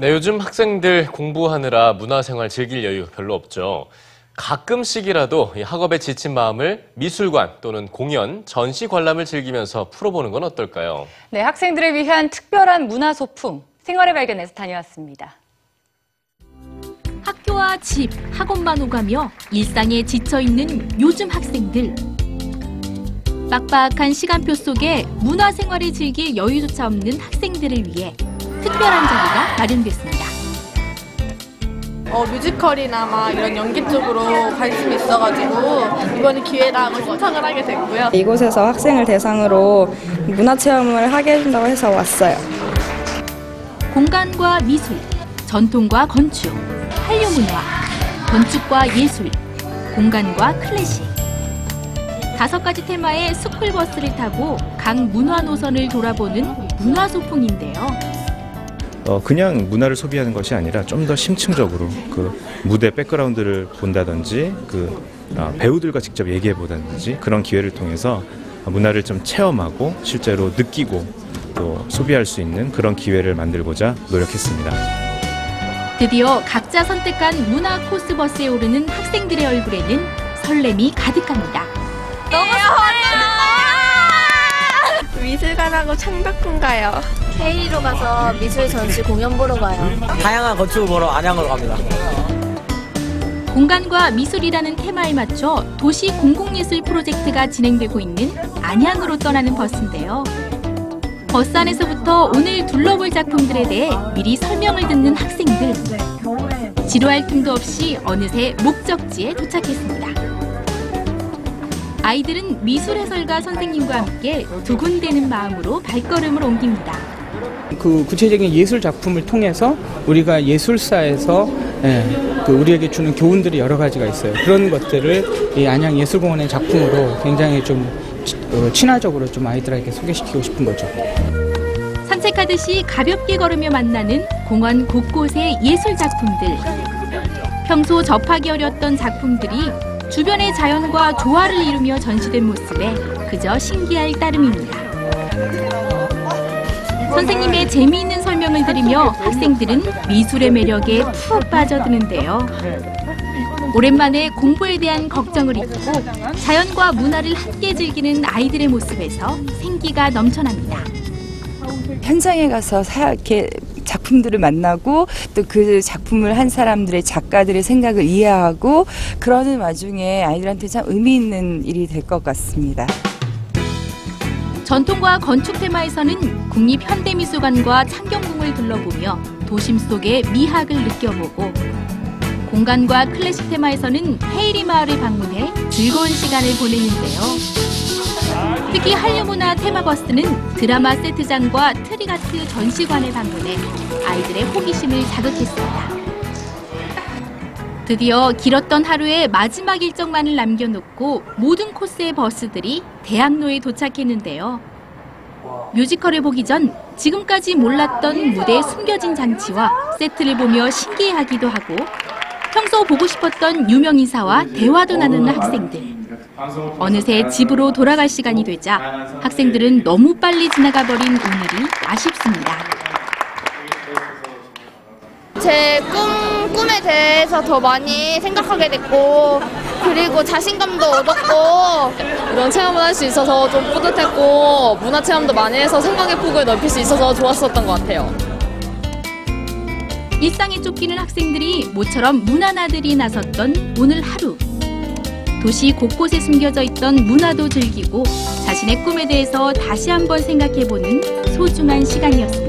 네, 요즘 학생들 공부하느라 문화생활 즐길 여유 별로 없죠. 가끔씩이라도 이 학업에 지친 마음을 미술관 또는 공연, 전시 관람을 즐기면서 풀어보는 건 어떨까요? 네, 학생들을 위한 특별한 문화 소풍 생활의 발견에서 다녀왔습니다. 학교와 집, 학원만 오가며 일상에 지쳐 있는 요즘 학생들. 빡빡한 시간표 속에 문화 생활을 즐길 여유조차 없는 학생들을 위해 특별한 자리가 마련됐습니다. 어, 뮤지컬이나 막 이런 연기 쪽으로 관심이 있어가지고 이번에 기회라고 신청을 하게 됐고요. 이곳에서 학생을 대상으로 문화체험을 하게 해준다고 해서 왔어요. 공간과 미술, 전통과 건축, 한류문화, 건축과 예술, 공간과 클래식. 다섯 가지 테마의 스쿨버스를 타고 각 문화 노선을 돌아보는 문화 소풍인데요. 어, 그냥 문화를 소비하는 것이 아니라 좀 더 심층적으로 그 무대 백그라운드를 본다든지 그 아, 배우들과 직접 얘기해 보다든지 그런 기회를 통해서 문화를 좀 체험하고 실제로 느끼고 또 소비할 수 있는 그런 기회를 만들고자 노력했습니다. 드디어 각자 선택한 문화 코스버스에 오르는 학생들의 얼굴에는 설렘이 가득합니다. 미술관하고 창덕궁 가요. K로 가서 미술 전시 공연 보러 가요. 다양한 건축을 보러 안양으로 갑니다. 공간과 미술이라는 테마에 맞춰 도시 공공예술 프로젝트가 진행되고 있는 안양으로 떠나는 버스인데요. 버스 안에서부터 오늘 둘러볼 작품들에 대해 미리 설명을 듣는 학생들. 지루할 틈도 없이 어느새 목적지에 도착했습니다. 아이들은 미술 해설가 선생님과 함께 두근대는 마음으로 발걸음을 옮깁니다. 그 구체적인 예술 작품을 통해서 우리가 예술사에서 예, 그 우리에게 주는 교훈들이 여러 가지가 있어요. 그런 것들을 이 안양 예술공원의 작품으로 굉장히 좀 치- 어, 친화적으로 좀 아이들에게 소개시키고 싶은 거죠. 산책하듯이 가볍게 걸으며 만나는 공원 곳곳의 예술 작품들. 평소 접하기 어려웠던 작품들이 주변의 자연과 조화를 이루며 전시된 모습에 그저 신기할 따름입니다. 선생님의 재미있는 설명을 들으며 학생들은 미술의 매력에 푹 빠져드는데요. 오랜만에 공부에 대한 걱정을 잊고 자연과 문화를 함께 즐기는 아이들의 모습에서 생기가 넘쳐납니다. 현장에 가서 사, 이렇게 작품들을 만나고 또 그 작품을 한 사람들의 작가들의 생각을 이해하고 그러는 와중에 아이들한테 참 의미 있는 일이 될 것 같습니다. 전통과 건축 테마에서는 국립현대미술관과 창경궁을 둘러보며 도심 속의 미학을 느껴보고 공간과 클래식 테마에서는 헤이리 마을을 방문해 즐거운 시간을 보내는데요. 특히 한류문화 테마버스는 드라마 세트장과 trick art 전시관을 방문해 아이들의 호기심을 자극했습니다. 드디어 길었던 하루의 마지막 일정만을 남겨놓고 모든 코스의 버스들이 대학로에 도착했는데요. 뮤지컬을 보기 전 지금까지 몰랐던 무대의 숨겨진 장치와 세트를 보며 신기해하기도 하고 평소 보고 싶었던 유명인사와 대화도 나누는 학생들. 어느새 집으로 돌아갈 시간이 되자 학생들은 너무 빨리 지나가 버린 오늘이 아쉽습니다. 제 꿈, 꿈에 대해서 더 많이 생각하게 됐고, 그리고 자신감도 얻었고, 이런 체험을 할 수 있어서 좀 뿌듯했고 문화 체험도 많이 해서 생각의 폭을 넓힐 수 있어서 좋았었던 것 같아요. 일상에 쫓기는 학생들이 모처럼 문화나들이 나섰던 오늘 하루. 도시 곳곳에 숨겨져 있던 문화도 즐기고 자신의 꿈에 대해서 다시 한번 생각해보는 소중한 시간이었습니다.